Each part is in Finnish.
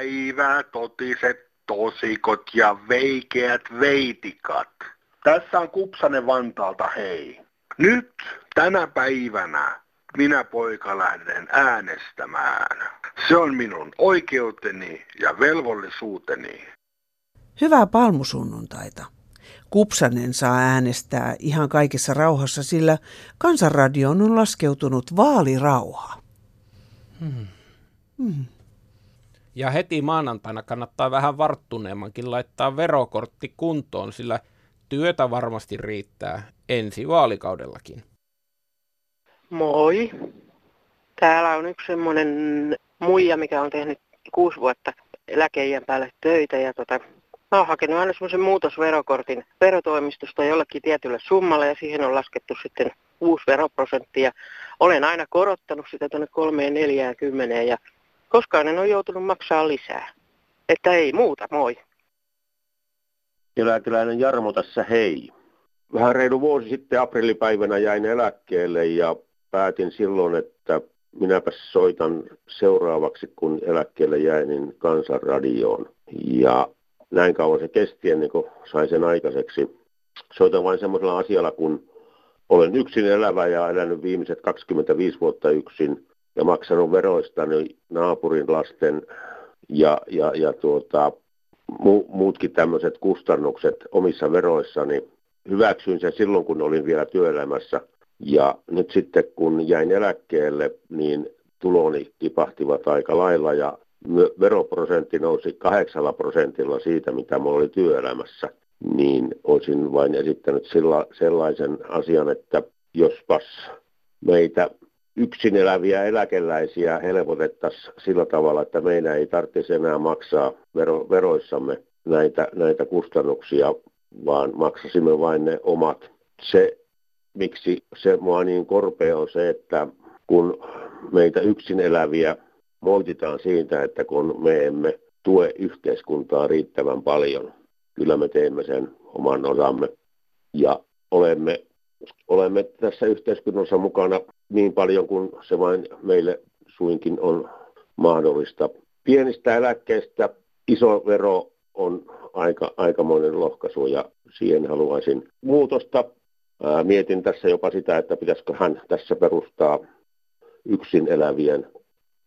Päivää, totiset tosikot ja veikeät veitikat. Tässä on Kupsanen Vantaalta, hei. Nyt tänä päivänä minä poika lähden äänestämään. Se on minun oikeuteni ja velvollisuuteni. Hyvää palmusunnuntaita. Kupsanen saa äänestää ihan kaikessa rauhassa, sillä kansanradioon on laskeutunut vaalirauha. Hmm. Hmm. Ja heti maanantaina kannattaa vähän varttuneemmankin laittaa verokortti kuntoon, sillä työtä varmasti riittää ensi vaalikaudellakin. Moi. Täällä on yksi semmoinen muija, mikä on tehnyt kuusi vuotta eläkeijän päälle töitä ja tota, Mä oon hakenut aina semmoisen muutosverokortin verotoimistosta jollekin tietylle summalle ja siihen on laskettu sitten uusi veroprosentti. Ja olen aina korottanut sitä tuonne kolmeen, neljään, kymmeneen ja koskaan en ole joutunut maksaa lisää. Että ei muuta, moi. Eläkeläinen Jarmo tässä, hei. Vähän reilu vuosi sitten aprillipäivänä jäin eläkkeelle ja päätin silloin, että minäpäs soitan seuraavaksi, kun eläkkeelle jäin, niin kansanradioon. Ja näin kauan se kesti ennen kuin sai sen aikaiseksi. Soitan vain semmoisella asialla, kun olen yksin elävä ja elänyt viimeiset 25 vuotta yksin ja maksanut veroistani naapurin lasten ja, ja, ja tuota, mu, muutkin tämmöiset kustannukset omissa veroissani. Hyväksyin sen silloin, kun olin vielä työelämässä. Ja nyt sitten, kun jäin eläkkeelle, niin tuloni tipahtivat aika lailla ja veroprosentti nousi kahdeksalla prosentilla siitä, mitä minulla oli työelämässä, niin olisin vain esittänyt sellaisen asian, että jospas meitä yksin eläviä eläkeläisiä helpotettaisiin sillä tavalla, että meidän ei tarvitsisi enää maksaa vero, veroissamme näitä, näitä kustannuksia, vaan maksasimme vain ne omat. Se, miksi se mua niin korpea on se, että kun meitä yksin eläviä moititaan siitä, että kun me emme tue yhteiskuntaa riittävän paljon, kyllä me teemme sen oman osamme ja olemme, olemme tässä yhteiskunnassa mukana niin paljon kuin se vain meille suinkin on mahdollista. Pienistä eläkkeistä iso vero on aika, aikamoinen lohkaisu ja siihen haluaisin muutosta. Ää, mietin tässä jopa sitä, että pitäisikö hän tässä perustaa yksin elävien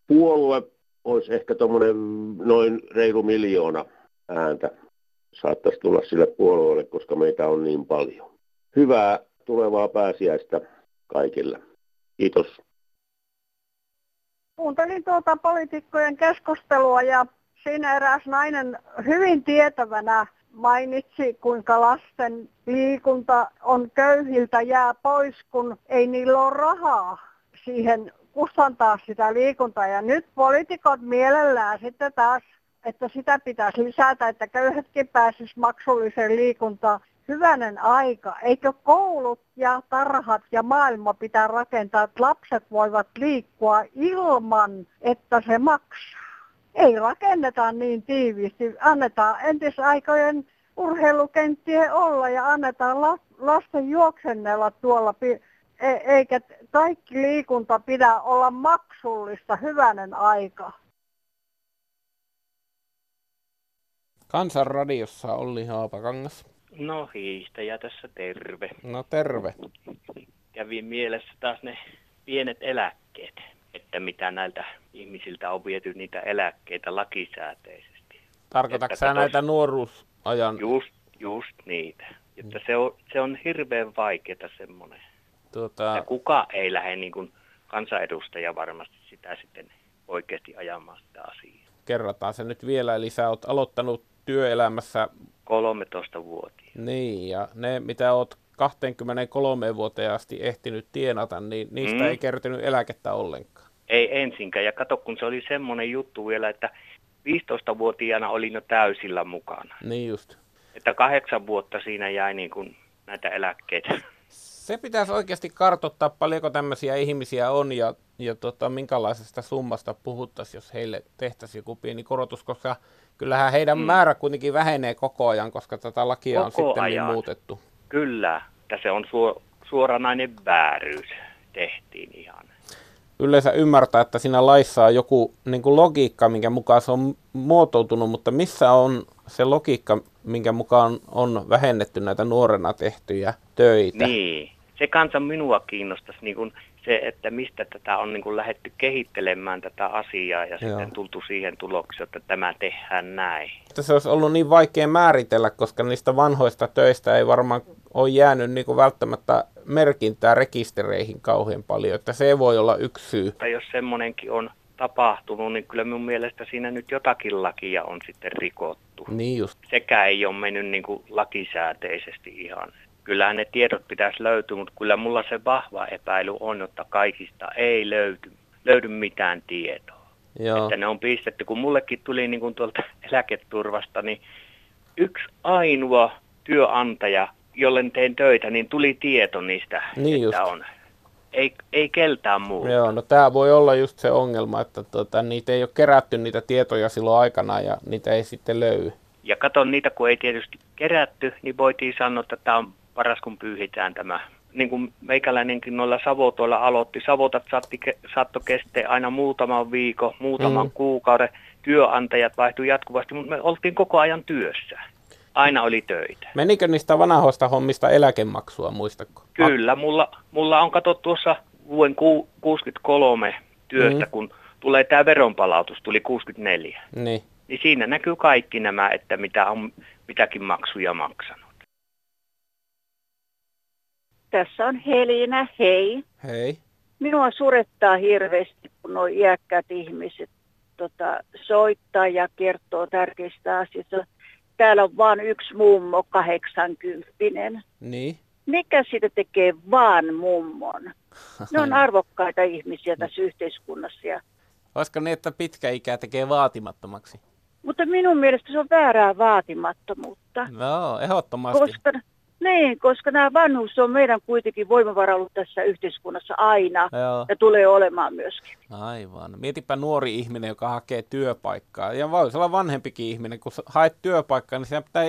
puolue olisi ehkä tuommoinen noin reilu miljoona ääntä saattaisi tulla sille puolueelle, koska meitä on niin paljon. Hyvää tulevaa pääsiäistä kaikille. Kiitos. Kuuntelin tuota poliitikkojen keskustelua ja siinä eräs nainen hyvin tietävänä mainitsi, kuinka lasten liikunta on köyhiltä jää pois, kun ei niillä ole rahaa siihen kustantaa sitä liikuntaa. Ja nyt poliitikot mielellään sitten taas, että sitä pitäisi lisätä, että köyhetkin pääsisi maksulliseen liikuntaan. Hyvänen aika. Eikö koulut ja tarhat ja maailma pitää rakentaa, että lapset voivat liikkua ilman, että se maksaa? Ei rakenneta niin tiiviisti. Annetaan entisaikojen urheilukenttien olla ja annetaan lasten juoksennella tuolla E, eikä kaikki liikunta pidä olla maksullista hyvänen aika. Kansanradiossa Olli Haapakangas. No hiihtäjä tässä terve. No terve. Kävi mielessä taas ne pienet eläkkeet, että mitä näiltä ihmisiltä on viety niitä eläkkeitä lakisääteisesti. Tarkoitatko sä näitä nuoruusajan? Just, just niitä. Että se on, se on hirveän vaikeaa semmoinen Tuota... Ja kuka ei lähde niin kuin kansanedustaja varmasti sitä sitten oikeasti ajamaan sitä asiaa. Kerrataan se nyt vielä, eli sä oot aloittanut työelämässä 13 vuotta. Niin, ja ne mitä oot 23 vuoteen asti ehtinyt tienata, niin niistä mm. ei kertynyt eläkettä ollenkaan. Ei ensinkään, ja kato kun se oli semmoinen juttu vielä, että 15-vuotiaana olin jo täysillä mukana. Niin just. Että kahdeksan vuotta siinä jäi niin kuin näitä eläkkeitä se pitäisi oikeasti kartoittaa, paljonko tämmöisiä ihmisiä on ja, ja tota, minkälaisesta summasta puhuttaisiin, jos heille tehtäisiin joku pieni korotus, koska kyllähän heidän mm. määrä kuitenkin vähenee koko ajan, koska tätä lakia koko on sitten niin muutettu. Kyllä, että se on suo, suoranainen vääryys tehtiin ihan. yleensä ymmärtää, että siinä laissa on joku niin kuin logiikka, minkä mukaan se on muotoutunut, mutta missä on se logiikka, minkä mukaan on vähennetty näitä nuorena tehtyjä töitä? Niin, se kanssa minua kiinnostaisi niin kuin se, että mistä tätä on niin kuin lähdetty kehittelemään tätä asiaa ja Joo. sitten tultu siihen tulokseen, että tämä tehdään näin. Se olisi ollut niin vaikea määritellä, koska niistä vanhoista töistä ei varmaan ole jäänyt niin kuin välttämättä merkintää rekistereihin kauhean paljon, että se voi olla yksi syy. Tai jos semmoinenkin on tapahtunut, niin kyllä mun mielestä siinä nyt jotakin lakia on sitten rikottu. Niin just. Sekä ei ole mennyt niin kuin lakisääteisesti ihan. Kyllähän ne tiedot pitäisi löytyä, mutta kyllä mulla se vahva epäily on, että kaikista ei löyty, löydy mitään tietoa. Joo. Että ne on pistetty, kun mullekin tuli niin kuin tuolta eläketurvasta, niin yksi ainoa työnantaja, jolle tein töitä, niin tuli tieto niistä, niin että just. on. Ei, ei keltään muu. Joo, no tämä voi olla just se ongelma, että tuota, niitä ei ole kerätty niitä tietoja silloin aikana ja niitä ei sitten löydy. Ja katon niitä, kun ei tietysti kerätty, niin voitiin sanoa, että tämä on paras, kun pyyhitään tämä. Niin kuin meikäläinenkin noilla savotoilla aloitti, savotat saatti, saatto kestää aina muutaman viikon, muutaman mm. kuukauden. Työnantajat vaihtui jatkuvasti, mutta me oltiin koko ajan työssä. Aina oli töitä. Menikö niistä vanhoista hommista eläkemaksua, muistatko? Kyllä, mulla, mulla on katsottu tuossa vuoden 63 työstä, mm. kun tulee tämä veronpalautus, tuli 64. Niin. Niin siinä näkyy kaikki nämä, että mitä on mitäkin maksuja maksanut. Tässä on Helina, hei. Hei. Minua surettaa hirveästi, kun nuo iäkkäät ihmiset tota, soittaa ja kertoo tärkeistä asioista. Täällä on vain yksi mummo, 80 Niin. Mikä siitä tekee vaan mummon? Ne on arvokkaita ihmisiä tässä yhteiskunnassa. Ja... Olisiko niin, että pitkä ikä tekee vaatimattomaksi? Mutta minun mielestä se on väärää vaatimattomuutta. No, ehdottomasti. Koska niin, koska nämä vanhus on meidän kuitenkin voimavara ollut tässä yhteiskunnassa aina Joo. ja tulee olemaan myöskin. Aivan. Mietipä nuori ihminen, joka hakee työpaikkaa. Ja voi olla vanhempikin ihminen, kun haet työpaikkaa, niin siinä pitää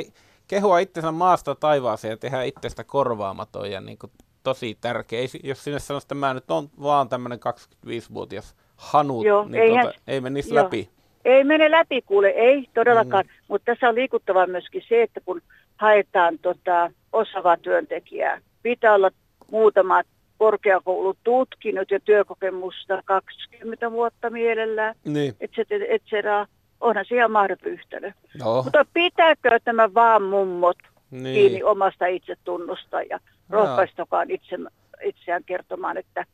kehua itsensä maasta taivaaseen ja tehdä itsestä korvaamaton ja niin kuin tosi tärkeä. Ei, jos sinne sanoisi, että mä nyt on vaan tämmöinen 25-vuotias hanut, Joo, niin eihän, tuota, ei menisi jo. läpi. Ei mene läpi, kuule, ei todellakaan. Mm. Mutta tässä on liikuttava myöskin se, että kun haetaan tota, osaavaa työntekijää. Pitää olla muutama korkeakoulututkinnot ja työkokemusta 20 vuotta mielellään, niin. et cetera, et cetera. Onhan se ihan mahdoton yhtälö. No. Mutta pitääkö tämä vaan mummot niin. kiinni omasta itsetunnosta ja rohkaistakaan itse, itseään kertomaan, että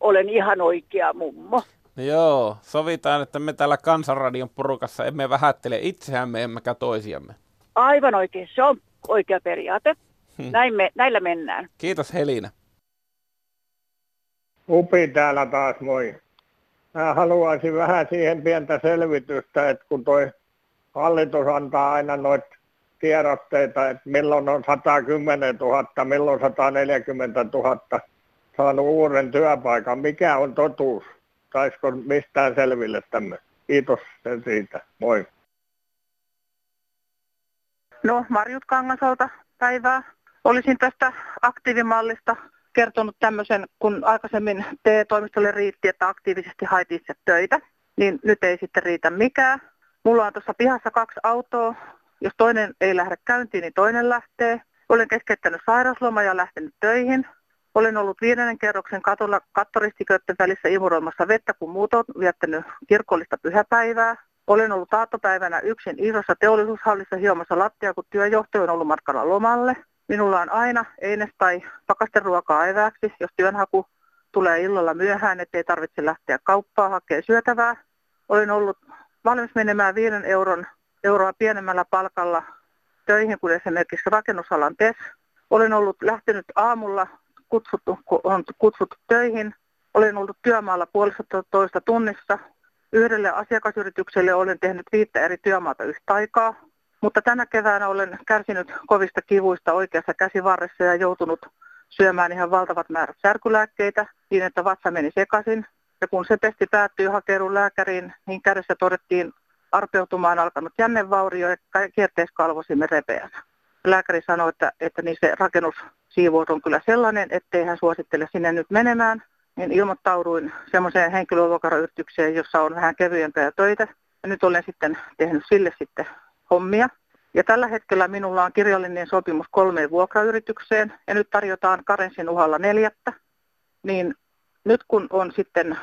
olen ihan oikea mummo. Joo, sovitaan, että me täällä Kansanradion porukassa emme vähättele itseämme emmekä toisiamme. Aivan oikein, se on oikea periaate. Hmm. Näin me, näillä mennään. Kiitos Helina. Upi täällä taas, moi. Mä haluaisin vähän siihen pientä selvitystä, että kun toi hallitus antaa aina noita tiedotteita, että milloin on 110 000, milloin 140 000 saanut uuden työpaikan. Mikä on totuus? Taisiko mistään selville tämmöinen? Kiitos sen siitä. Moi. No, Marjut Kangasolta päivää. Olisin tästä aktiivimallista kertonut tämmöisen, kun aikaisemmin TE-toimistolle riitti, että aktiivisesti haiti itse töitä, niin nyt ei sitten riitä mikään. Mulla on tuossa pihassa kaksi autoa. Jos toinen ei lähde käyntiin, niin toinen lähtee. Olen keskeyttänyt sairausloma ja lähtenyt töihin. Olen ollut viidennen kerroksen katolla, kattoristiköiden välissä imuroimassa vettä, kun muut on viettänyt kirkollista pyhäpäivää. Olen ollut aattopäivänä yksin isossa teollisuushallissa hiomassa lattia, kun työjohtaja on ollut matkalla lomalle. Minulla on aina eines tai pakasteruokaa evääksi, jos työnhaku tulee illalla myöhään, ettei tarvitse lähteä kauppaa hakemaan syötävää. Olen ollut valmis menemään 5 euron, euroa pienemmällä palkalla töihin kuin esimerkiksi rakennusalan TES. Olen ollut lähtenyt aamulla kutsuttu, on kutsuttu töihin. Olen ollut työmaalla puolesta toista tunnissa. Yhdelle asiakasyritykselle olen tehnyt viittä eri työmaata yhtä aikaa. Mutta tänä keväänä olen kärsinyt kovista kivuista oikeassa käsivarressa ja joutunut syömään ihan valtavat määrät särkylääkkeitä niin, että vatsa meni sekaisin. Ja kun se testi päättyi hakeudun lääkäriin, niin kädessä todettiin arpeutumaan alkanut jännevaurio ja kierteiskalvosimme repeänä. Lääkäri sanoi, että, että niin se rakennussiivous on kyllä sellainen, ettei hän suosittele sinne nyt menemään. niin ilmoittauduin semmoiseen henkilövuokrayritykseen, jossa on vähän kevyempiä töitä. Ja nyt olen sitten tehnyt sille sitten hommia. Ja tällä hetkellä minulla on kirjallinen sopimus kolmeen vuokrayritykseen ja nyt tarjotaan karensin uhalla neljättä. Niin nyt kun on sitten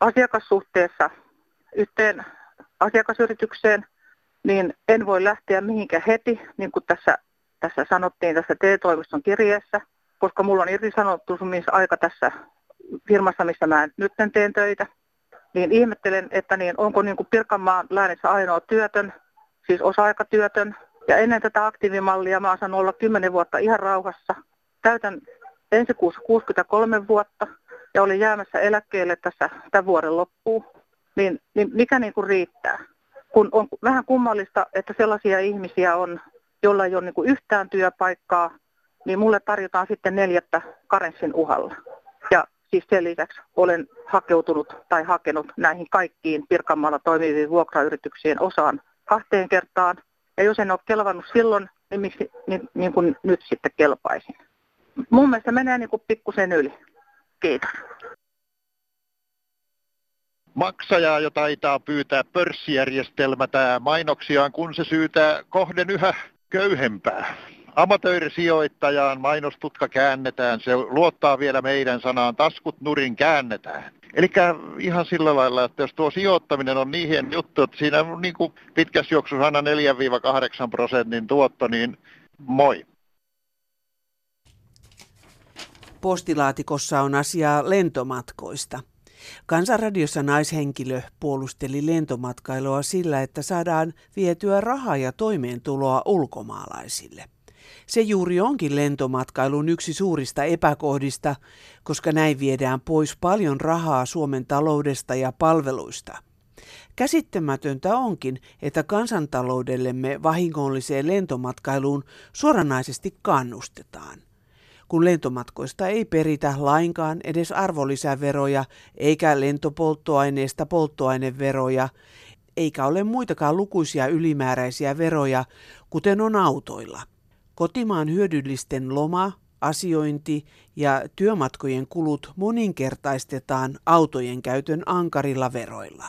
asiakassuhteessa yhteen asiakasyritykseen, niin en voi lähteä mihinkään heti, niin kuin tässä, tässä sanottiin tässä TE-toimiston kirjeessä, koska mulla on irtisanottumisaika tässä firmassa, missä mä nyt teen töitä. Niin ihmettelen, että niin, onko niin kuin Pirkanmaan läänissä ainoa työtön, siis osa-aikatyötön. Ja ennen tätä aktiivimallia mä oon olla 10 vuotta ihan rauhassa. Täytän ensi kuussa 63 vuotta ja olin jäämässä eläkkeelle tässä tämän vuoden loppuun. Niin, niin mikä niin kuin riittää? kun on vähän kummallista, että sellaisia ihmisiä on, joilla ei ole niin kuin yhtään työpaikkaa, niin mulle tarjotaan sitten neljättä karenssin uhalla. Ja siis sen lisäksi olen hakeutunut tai hakenut näihin kaikkiin Pirkanmaalla toimiviin vuokrayrityksien osaan kahteen kertaan. Ja jos en ole kelvannut silloin, niin miksi niin, niin kuin nyt sitten kelpaisin. Mun mielestä menee niin pikkusen yli. Kiitos maksajaa jo taitaa pyytää pörssijärjestelmä tämä mainoksiaan, kun se syytää kohden yhä köyhempää. Amatöörisijoittajaan mainostutka käännetään, se luottaa vielä meidän sanaan, taskut nurin käännetään. Eli ihan sillä lailla, että jos tuo sijoittaminen on niin juttu, että siinä niin kuin pitkässä juoksussa aina 4-8 prosentin tuotto, niin moi. Postilaatikossa on asiaa lentomatkoista. Kansanradiossa naishenkilö puolusteli lentomatkailua sillä, että saadaan vietyä rahaa ja toimeentuloa ulkomaalaisille. Se juuri onkin lentomatkailun yksi suurista epäkohdista, koska näin viedään pois paljon rahaa Suomen taloudesta ja palveluista. Käsittämätöntä onkin, että kansantaloudellemme vahingolliseen lentomatkailuun suoranaisesti kannustetaan kun lentomatkoista ei peritä lainkaan edes arvonlisäveroja eikä lentopolttoaineesta polttoaineveroja, eikä ole muitakaan lukuisia ylimääräisiä veroja, kuten on autoilla. Kotimaan hyödyllisten loma, asiointi ja työmatkojen kulut moninkertaistetaan autojen käytön ankarilla veroilla.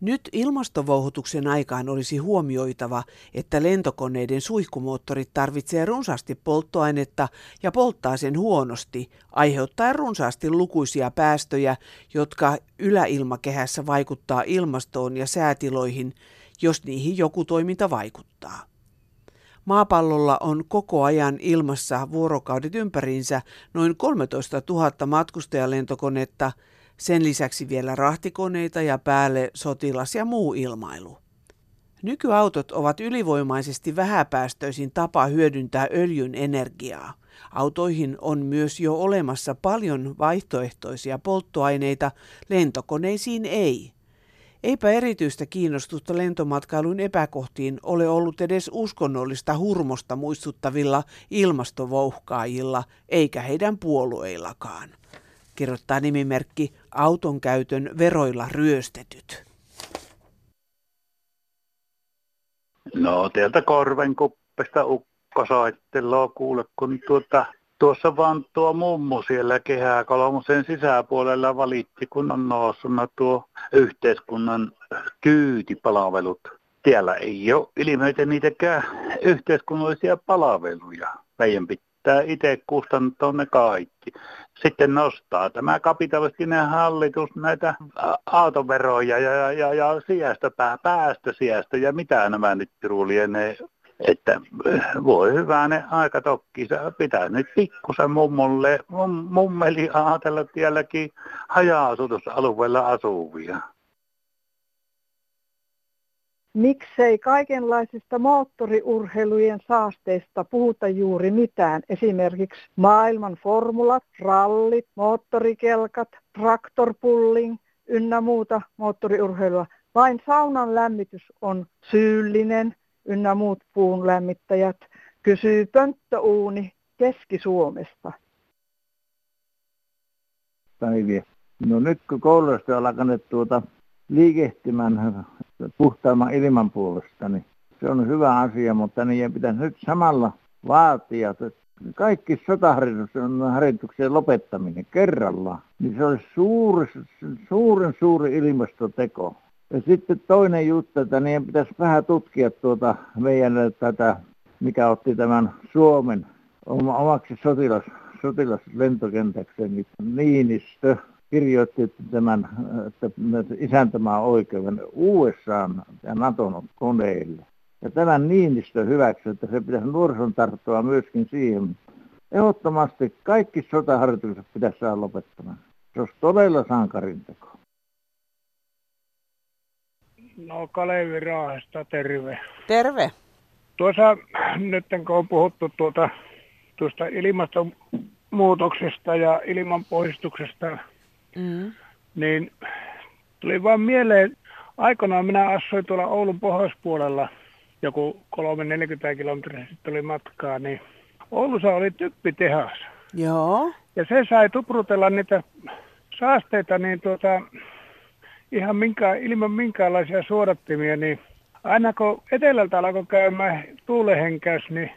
Nyt ilmastovouhutuksen aikaan olisi huomioitava, että lentokoneiden suihkumoottorit tarvitsee runsaasti polttoainetta ja polttaa sen huonosti, aiheuttaen runsaasti lukuisia päästöjä, jotka yläilmakehässä vaikuttaa ilmastoon ja säätiloihin, jos niihin joku toiminta vaikuttaa. Maapallolla on koko ajan ilmassa vuorokaudet ympäriinsä noin 13 000 matkustajalentokonetta – sen lisäksi vielä rahtikoneita ja päälle sotilas ja muu ilmailu. Nykyautot ovat ylivoimaisesti vähäpäästöisin tapa hyödyntää öljyn energiaa. Autoihin on myös jo olemassa paljon vaihtoehtoisia polttoaineita, lentokoneisiin ei. Eipä erityistä kiinnostusta lentomatkailun epäkohtiin ole ollut edes uskonnollista hurmosta muistuttavilla ilmastovouhkaajilla eikä heidän puolueillakaan kirjoittaa nimimerkki auton käytön veroilla ryöstetyt. No teiltä korvenkuppesta ukko soitteloo kuule, kun tuota, tuossa vaan tuo mummu siellä kehää kolmosen sisäpuolella valitti, kun on noussut tuo yhteiskunnan kyytipalvelut. Siellä ei ole ilmeitä niitäkään yhteiskunnallisia palveluja. Meidän pitää itse kustantaa ne kaikki. Sitten nostaa tämä kapitalistinen hallitus näitä autoveroja ja, ja, ja sijasta, päästösijasta ja mitä nämä nyt lienee että voi ne aika tokki. Pitää nyt pikkusen mummolle, mum, mummeli ajatella tielläkin haja-asutusalueella asuvia miksei kaikenlaisista moottoriurheilujen saasteista puhuta juuri mitään. Esimerkiksi maailman formulat, rallit, moottorikelkat, traktorpulling ynnä muuta moottoriurheilua. Vain saunan lämmitys on syyllinen ynnä muut puun lämmittäjät, kysyy pönttöuuni Keski-Suomesta. No nyt kun koulusta on alkanut tuota liikehtimään puhtaamman ilman puolesta, niin se on hyvä asia, mutta niiden pitäisi nyt samalla vaatia kaikki sotaharjoituksen lopettaminen kerrallaan, niin se olisi suuri, suuren suuri ilmastoteko. Ja sitten toinen juttu, että niin pitäisi vähän tutkia tuota meidän tätä, mikä otti tämän Suomen omaksi sotilas, sotilaslentokentäkseen, niin Niinistö kirjoitti tämän että isäntämään oikeuden USA ja Naton koneille. Ja tämän Niinistö hyväksyi, että se pitäisi nuorison tarttua myöskin siihen. Ehdottomasti kaikki sotaharjoitukset pitäisi saada lopettamaan. Se olisi todella sankarinteko. No Kalevi Raahesta, terve. Terve. Tuossa nyt kun on puhuttu tuota, tuosta ilmastonmuutoksesta ja ilmanpoistuksesta, mm. niin tuli vaan mieleen, aikoinaan minä asuin tuolla Oulun pohjoispuolella, joku 340 kilometriä sitten tuli matkaa, niin Oulussa oli typpitehas. Joo. Ja se sai tuprutella niitä saasteita niin tuota, ihan minkä, ilman minkäänlaisia suodattimia, niin aina kun etelältä alkoi käymään tuulehenkäys, niin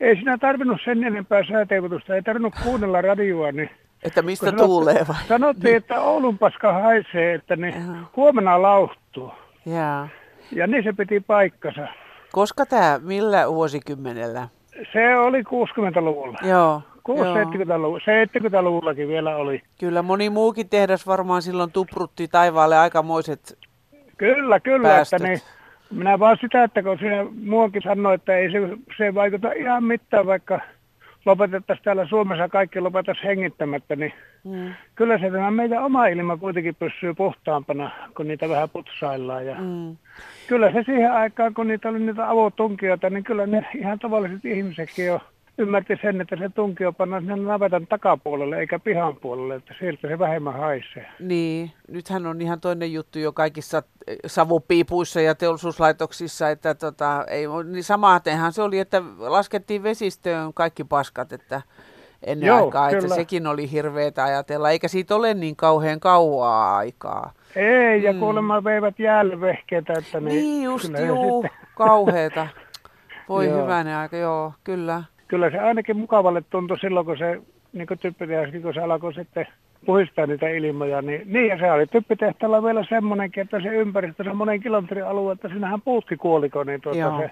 ei siinä tarvinnut sen enempää sääteivotusta, ei tarvinnut kuunnella radioa, niin että mistä sanot, tuulee vai? Sanottiin, niin. että Oulun paska haisee, että ne huomenna lauhtuu. Ja. ja niin se piti paikkansa. Koska tämä, millä vuosikymmenellä? Se oli 60-luvulla. Joo. 70-luvulla, 70-luvullakin vielä oli. Kyllä, moni muukin tehdas varmaan silloin tuprutti taivaalle aikamoiset Kyllä, kyllä. Päästöt. Että niin, minä vaan sitä, että kun siinä muuakin sanoi, että ei se, se vaikuta ihan mitään, vaikka lopetettaisiin täällä Suomessa kaikki lopettaisiin hengittämättä, niin mm. kyllä se tämä meidän oma ilma kuitenkin pysyy puhtaampana, kun niitä vähän putsaillaan. Ja mm. Kyllä se siihen aikaan, kun niitä oli niitä avotunkijoita, niin kyllä ne ihan tavalliset ihmisetkin jo ymmärti sen, että se tunkio pannaan sinne navetan takapuolelle eikä pihan puolelle, että sieltä se vähemmän haisee. Niin, nythän on ihan toinen juttu jo kaikissa eh, savupiipuissa ja teollisuuslaitoksissa, että tota, ei, niin samaatenhan se oli, että laskettiin vesistöön kaikki paskat, että ennen Joo, aikaa, kyllä. että sekin oli hirveätä ajatella, eikä siitä ole niin kauhean kauaa aikaa. Ei, ja mm. kuulemma veivät jäällevehkeitä, että niin... Niin just, juu, sitten... kauheeta. Voi hyvänen aika, joo, kyllä kyllä se ainakin mukavalle tuntui silloin, kun se niin typpitehaskin, kun se alkoi sitten puhistaa niitä ilmoja, niin, niin ja se oli typpitehtaalla vielä semmoinenkin, että se ympäristö, se monen kilometrin alue, että sinähän puutkin kuoliko, niin tuota joo, se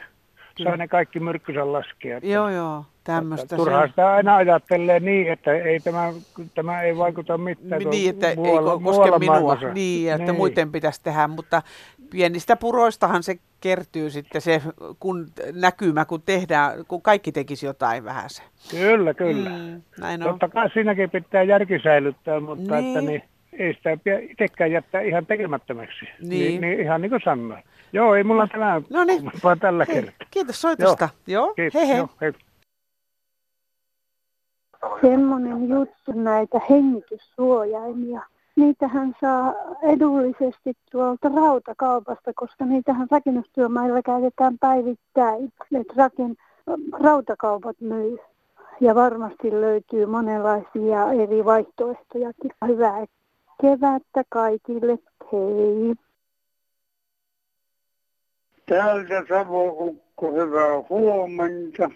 kyllä. sai ne kaikki myrkkynsä laskea. Että, joo, joo, tämmöistä. Turhaa se... sitä aina ajattelee niin, että ei tämä, tämä ei vaikuta mitään. Niin, että muualla, ei koske minua, maailmassa. niin, että niin. muiden pitäisi tehdä, mutta pienistä puroistahan se kertyy sitten se kun näkymä, kun tehdään, kun kaikki tekisi jotain vähän se. Kyllä, kyllä. Mm, näin on. Totta kai siinäkin pitää järki säilyttää, mutta niin. että niin, ei sitä pidä itsekään jättää ihan tekemättömäksi. Niin. Niin, niin ihan niin kuin sanoin. Joo, ei mulla tämä no niin. vaan tällä hei, kertaa. Kiitos soitosta. Joo, Joo. Kiitos. hei hei. Joo, hei. Semmoinen juttu näitä hengityssuojaimia niitähän saa edullisesti tuolta rautakaupasta, koska niitähän rakennustyömailla käytetään päivittäin. Et raken, rautakaupat myy. Ja varmasti löytyy monenlaisia eri vaihtoehtojakin. Hyvää kevättä kaikille. Hei! Täältä Savo-Ukko, hyvää huomenta.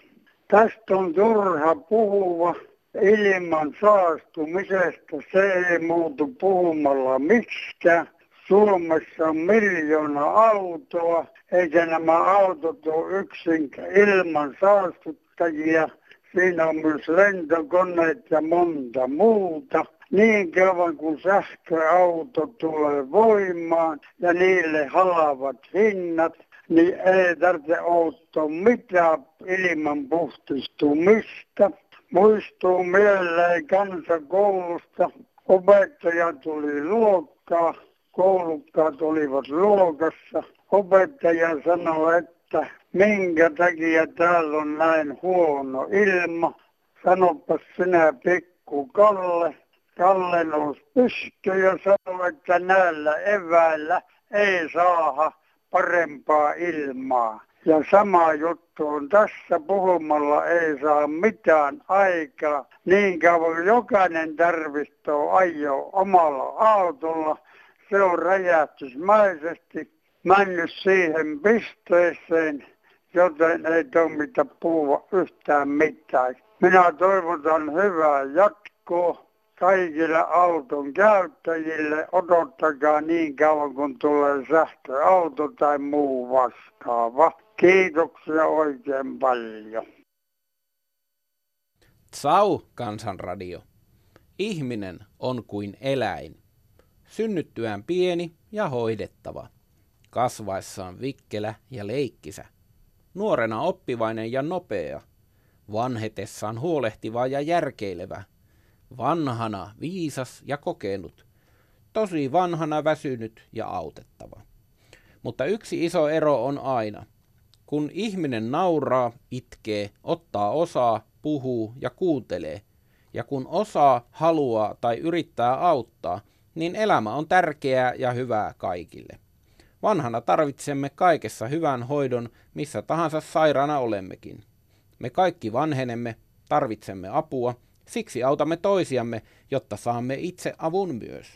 Tästä on turha puhua ilman saastumisesta. Se ei muutu puhumalla miksikään. Suomessa on miljoona autoa, eikä nämä autot ole yksin ilman saastuttajia. Siinä on myös lentokoneet ja monta muuta. Niin kauan kuin sähköauto tulee voimaan ja niille halavat hinnat, niin ei tarvitse ottaa mitään ilman puhdistumista. Muistuu mieleen kansakoulusta. Opettaja tuli luokkaa, koulukkaat olivat luokassa. Opettaja sanoi, että minkä takia täällä on näin huono ilma. Sanopas sinä pikku Kalle. Kalle nousi pystyyn ja sanoi, että näillä eväillä ei saada parempaa ilmaa. Ja sama juttu on tässä puhumalla ei saa mitään aikaa. Niin kauan jokainen tarvitsee ajoa omalla autolla. Se on räjähtysmäisesti mennyt siihen pisteeseen, joten ei toimita puhua yhtään mitään. Minä toivotan hyvää jatkoa kaikille auton käyttäjille. Odottakaa niin kauan kun tulee sähköauto tai muu vastaava. Kiitoksia oikein paljon. Tsau, Kansanradio. Ihminen on kuin eläin. Synnyttyään pieni ja hoidettava. Kasvaessaan vikkelä ja leikkisä. Nuorena oppivainen ja nopea. Vanhetessaan huolehtiva ja järkeilevä. Vanhana viisas ja kokenut. Tosi vanhana väsynyt ja autettava. Mutta yksi iso ero on aina. Kun ihminen nauraa, itkee, ottaa osaa, puhuu ja kuuntelee, ja kun osaa, haluaa tai yrittää auttaa, niin elämä on tärkeää ja hyvää kaikille. Vanhana tarvitsemme kaikessa hyvän hoidon, missä tahansa sairaana olemmekin. Me kaikki vanhenemme, tarvitsemme apua, siksi autamme toisiamme, jotta saamme itse avun myös.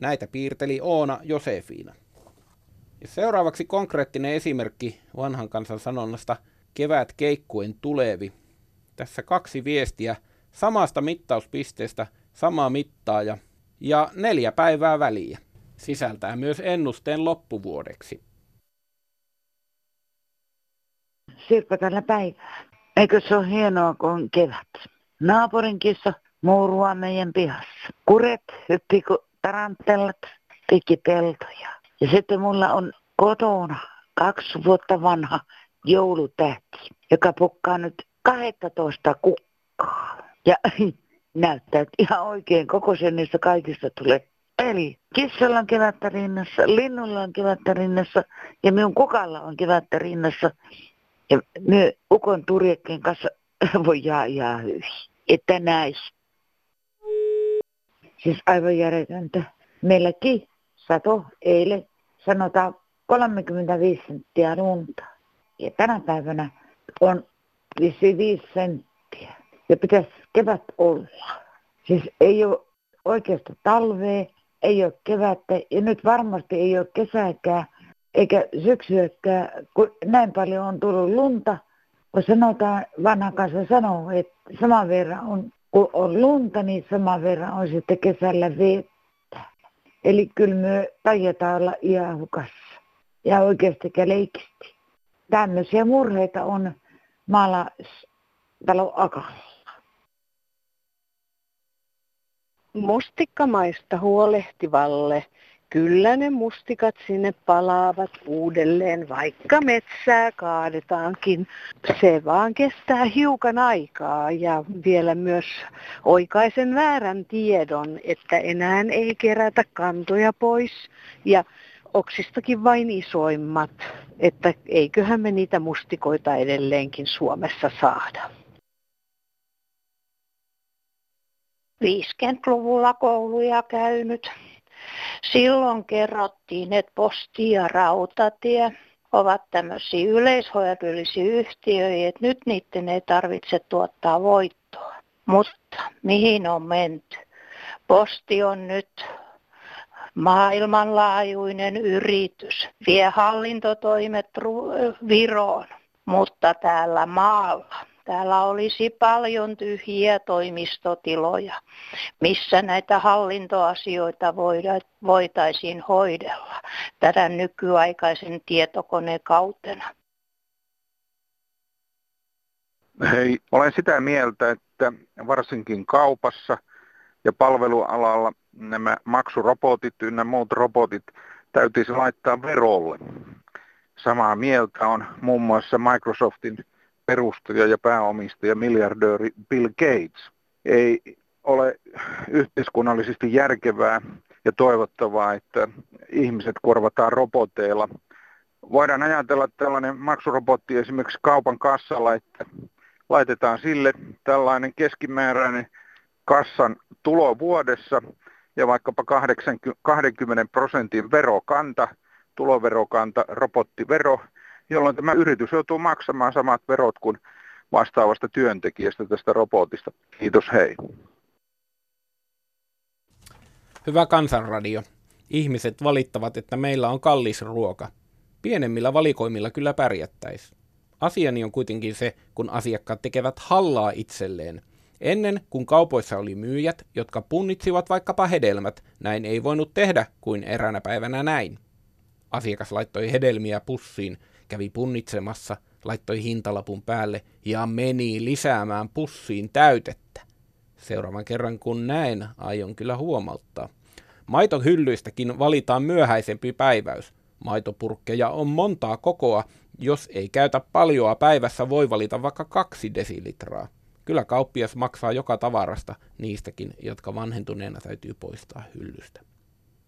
Näitä piirteli Oona Josefina. Ja seuraavaksi konkreettinen esimerkki vanhan kansan sanonnasta kevät keikkuen tulevi. Tässä kaksi viestiä samasta mittauspisteestä, samaa mittaaja ja neljä päivää väliä. Sisältää myös ennusteen loppuvuodeksi. Sirpa tällä päivää. Eikö se ole hienoa, kun on kevät? Naapurin kissa muurua meidän pihassa. Kuret hyppi tarantellat pitki peltoja. Ja sitten mulla on kotona kaksi vuotta vanha joulutähti, joka pukkaa nyt 12 kukkaa. Ja näyttää ihan oikein kokoisen niistä kaikista tulee. Eli kissalla on kevättä rinnassa, linnulla on kevättä rinnassa ja minun kukalla on kevättä rinnassa. Ja me ukon turjekkeen kanssa voi jaa, jaa. Että näis. Siis aivan järjetöntä. Meilläkin sato eilen sanotaan 35 senttiä lunta. Ja tänä päivänä on 5 senttiä. Ja pitäisi kevät olla. Siis ei ole oikeasta talvea, ei ole kevättä ja nyt varmasti ei ole kesäkään eikä syksyäkään, kun näin paljon on tullut lunta. Kun sanotaan, vanha kanssa sanoo, että saman verran on, kun on lunta, niin saman verran on sitten kesällä vettä. Eli kyllä me tajetaan olla iahukassa ja oikeasti leikisti. Tämmöisiä murheita on maalaistalon akalla. Mustikkamaista huolehtivalle Kyllä ne mustikat sinne palaavat uudelleen, vaikka metsää kaadetaankin. Se vaan kestää hiukan aikaa ja vielä myös oikaisen väärän tiedon, että enää ei kerätä kantoja pois ja oksistakin vain isoimmat, että eiköhän me niitä mustikoita edelleenkin Suomessa saada. 50-luvulla kouluja käynyt. Silloin kerrottiin, että posti ja rautatie ovat tämmöisiä yleishoidollisia yhtiöitä, että nyt niiden ei tarvitse tuottaa voittoa. Mutta mihin on menty? Posti on nyt maailmanlaajuinen yritys, vie hallintotoimet Viroon, mutta täällä maalla Täällä olisi paljon tyhjiä toimistotiloja, missä näitä hallintoasioita voitaisiin hoidella tätä nykyaikaisen tietokonekautena. Hei, olen sitä mieltä, että varsinkin kaupassa ja palvelualalla nämä maksurobotit ynnä muut robotit täytyisi laittaa verolle. Samaa mieltä on muun muassa Microsoftin perustaja ja pääomistaja miljardööri Bill Gates. Ei ole yhteiskunnallisesti järkevää ja toivottavaa, että ihmiset korvataan roboteilla. Voidaan ajatella tällainen maksurobotti esimerkiksi kaupan kassalla, että laitetaan sille tällainen keskimääräinen kassan tulo vuodessa ja vaikkapa 20 prosentin verokanta, tuloverokanta, robottivero, jolloin tämä yritys joutuu maksamaan samat verot kuin vastaavasta työntekijästä tästä robotista. Kiitos, hei. Hyvä kansanradio. Ihmiset valittavat, että meillä on kallis ruoka. Pienemmillä valikoimilla kyllä pärjättäisi. Asiani on kuitenkin se, kun asiakkaat tekevät hallaa itselleen. Ennen, kun kaupoissa oli myyjät, jotka punnitsivat vaikkapa hedelmät, näin ei voinut tehdä kuin eräänä päivänä näin. Asiakas laittoi hedelmiä pussiin, kävi punnitsemassa, laittoi hintalapun päälle ja meni lisäämään pussiin täytettä. Seuraavan kerran kun näen, aion kyllä huomauttaa. Maitohyllyistäkin valitaan myöhäisempi päiväys. Maitopurkkeja on montaa kokoa, jos ei käytä paljoa päivässä, voi valita vaikka kaksi desilitraa. Kyllä kauppias maksaa joka tavarasta niistäkin, jotka vanhentuneena täytyy poistaa hyllystä.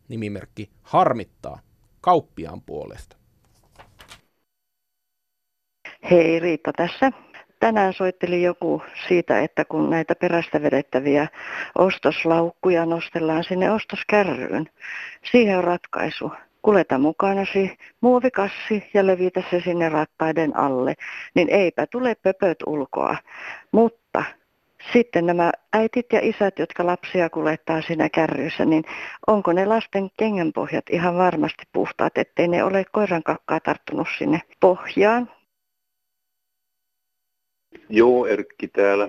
Nimimerkki harmittaa kauppiaan puolesta. Hei Riitta tässä. Tänään soitteli joku siitä, että kun näitä perästä vedettäviä ostoslaukkuja nostellaan sinne ostoskärryyn, siihen on ratkaisu kuleta mukanasi muovikassi ja levitä se sinne rattaiden alle, niin eipä tule pöpöt ulkoa. Mutta sitten nämä äitit ja isät, jotka lapsia kuljettaa siinä kärryssä, niin onko ne lasten kengänpohjat ihan varmasti puhtaat, ettei ne ole koiran kakkaa tarttunut sinne pohjaan? Joo, Erkki täällä.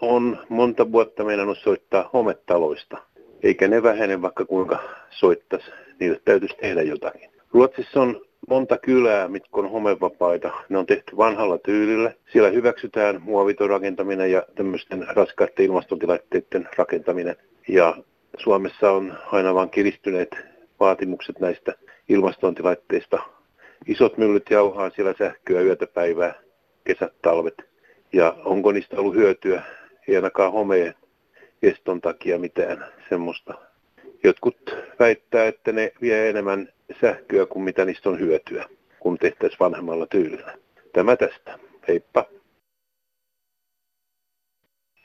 On monta vuotta meidän soittaa hometaloista, eikä ne vähene vaikka kuinka soittaisi niille täytyisi tehdä jotakin. Ruotsissa on monta kylää, mitkä on homevapaita. Ne on tehty vanhalla tyylillä. Siellä hyväksytään muoviton rakentaminen ja tämmöisten raskaiden ilmastotilaitteiden rakentaminen. Ja Suomessa on aina vain kiristyneet vaatimukset näistä ilmastointilaitteista. Isot myllyt jauhaa siellä sähköä yötä päivää, kesät, talvet. Ja onko niistä ollut hyötyä? Ei ainakaan homeen eston takia mitään semmoista Jotkut väittää, että ne vie enemmän sähköä kuin mitä niistä on hyötyä, kun tehtäisiin vanhemmalla tyylillä. Tämä tästä. Heippa.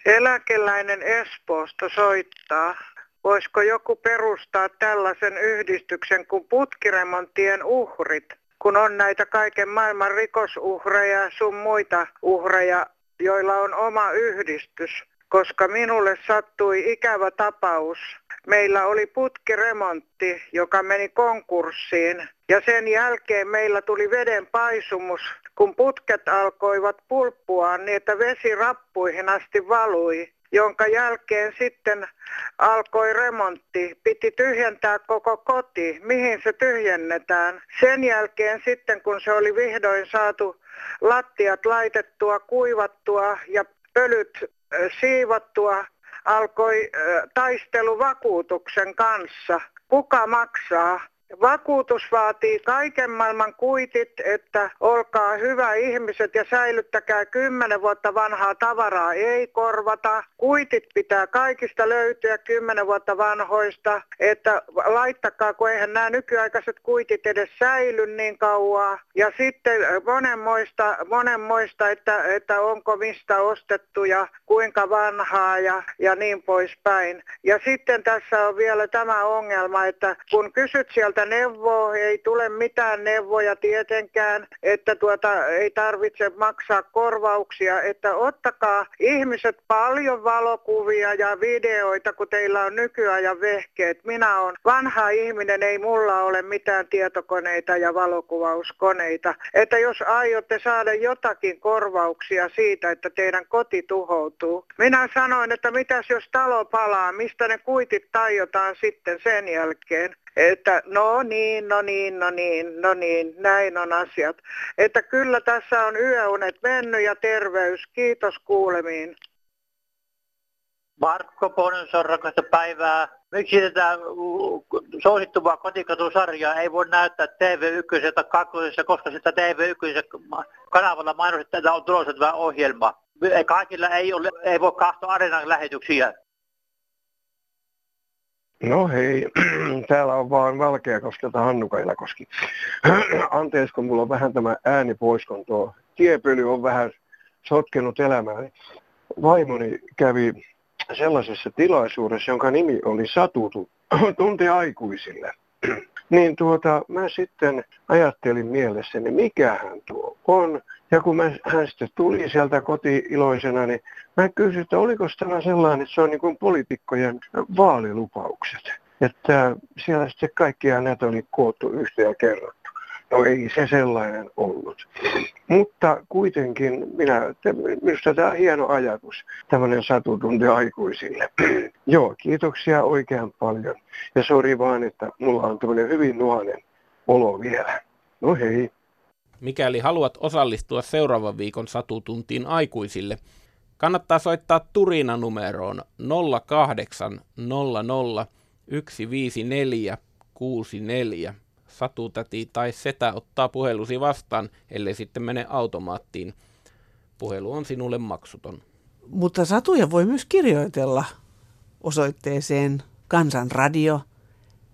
Eläkeläinen Espoosta soittaa. Voisiko joku perustaa tällaisen yhdistyksen kuin putkiremontien uhrit, kun on näitä kaiken maailman rikosuhreja sun muita uhreja, joilla on oma yhdistys, koska minulle sattui ikävä tapaus meillä oli putkiremontti, joka meni konkurssiin. Ja sen jälkeen meillä tuli veden paisumus, kun putket alkoivat pulppua niin, että vesi rappuihin asti valui jonka jälkeen sitten alkoi remontti. Piti tyhjentää koko koti, mihin se tyhjennetään. Sen jälkeen sitten, kun se oli vihdoin saatu lattiat laitettua, kuivattua ja pölyt siivottua, alkoi taistelu vakuutuksen kanssa. Kuka maksaa? Vakuutus vaatii kaiken maailman kuitit, että olkaa hyvä ihmiset ja säilyttäkää kymmenen vuotta vanhaa tavaraa ei korvata. Kuitit pitää kaikista löytyä kymmenen vuotta vanhoista, että laittakaa, kun eihän nämä nykyaikaiset kuitit edes säily niin kauaa. Ja sitten monenmoista, monenmoista että, että onko mistä ostettu ja kuinka vanhaa ja, ja niin poispäin. Ja sitten tässä on vielä tämä ongelma, että kun kysyt sieltä sieltä neuvoa, ei tule mitään neuvoja tietenkään, että tuota, ei tarvitse maksaa korvauksia, että ottakaa ihmiset paljon valokuvia ja videoita, kun teillä on nykyajan vehkeet. Minä olen vanha ihminen, ei mulla ole mitään tietokoneita ja valokuvauskoneita. Että jos aiotte saada jotakin korvauksia siitä, että teidän koti tuhoutuu. Minä sanoin, että mitäs jos talo palaa, mistä ne kuitit taiotaan sitten sen jälkeen. Että no niin, no niin, no niin, no niin, näin on asiat. Että kyllä tässä on yöunet mennyt ja terveys. Kiitos kuulemiin. Markko Ponsorrakasta päivää. Miksi tätä suosittuvaa kotikatusarjaa ei voi näyttää TV1 tai 2, koska sitä TV1 kanavalla mainostetaan, että on tulossa tämä ohjelma. Kaikilla ei, ole, ei voi katsoa areenan lähetyksiä. No hei, täällä on vaan Valkeakoskelta Hannu Kailakoski. Anteeksi, kun mulla on vähän tämä ääni pois, kun tuo tiepöly on vähän sotkenut elämääni. Vaimoni kävi sellaisessa tilaisuudessa, jonka nimi oli Satutu tunti aikuisille. niin tuota, mä sitten ajattelin mielessäni, mikähän tuo on. Ja kun mä, hän sitten tuli sieltä koti-iloisena, niin mä kysyin, että oliko tämä sellainen, että se on niin kuin poliitikkojen vaalilupaukset. Että siellä sitten kaikkia näitä oli koottu yhteen ja kerrottu. No ei se sellainen ollut. Mutta kuitenkin minä, minusta tämä on hieno ajatus, tämmöinen satutunti aikuisille. Joo, kiitoksia oikein paljon. Ja sori vaan, että mulla on tämmöinen hyvin nuhanen olo vielä. No hei. Mikäli haluat osallistua seuraavan viikon satutuntiin aikuisille, kannattaa soittaa Turina numeroon 0800 154 64. Satutäti tai setä ottaa puhelusi vastaan, ellei sitten mene automaattiin. Puhelu on sinulle maksuton. Mutta satuja voi myös kirjoitella osoitteeseen Kansanradio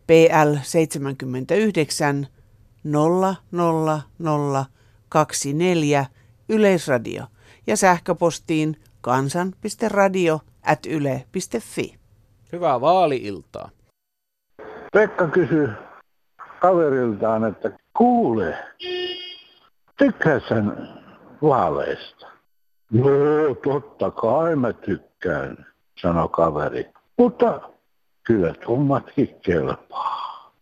PL 79 00024 Yleisradio ja sähköpostiin kansan.radio at yle.fi. Hyvää vaali-iltaa. Pekka kysyi kaveriltaan, että kuule, tykkää sen vaaleista? No, totta kai mä tykkään, sanoi kaveri. Mutta kyllä tummatkin kelpaa.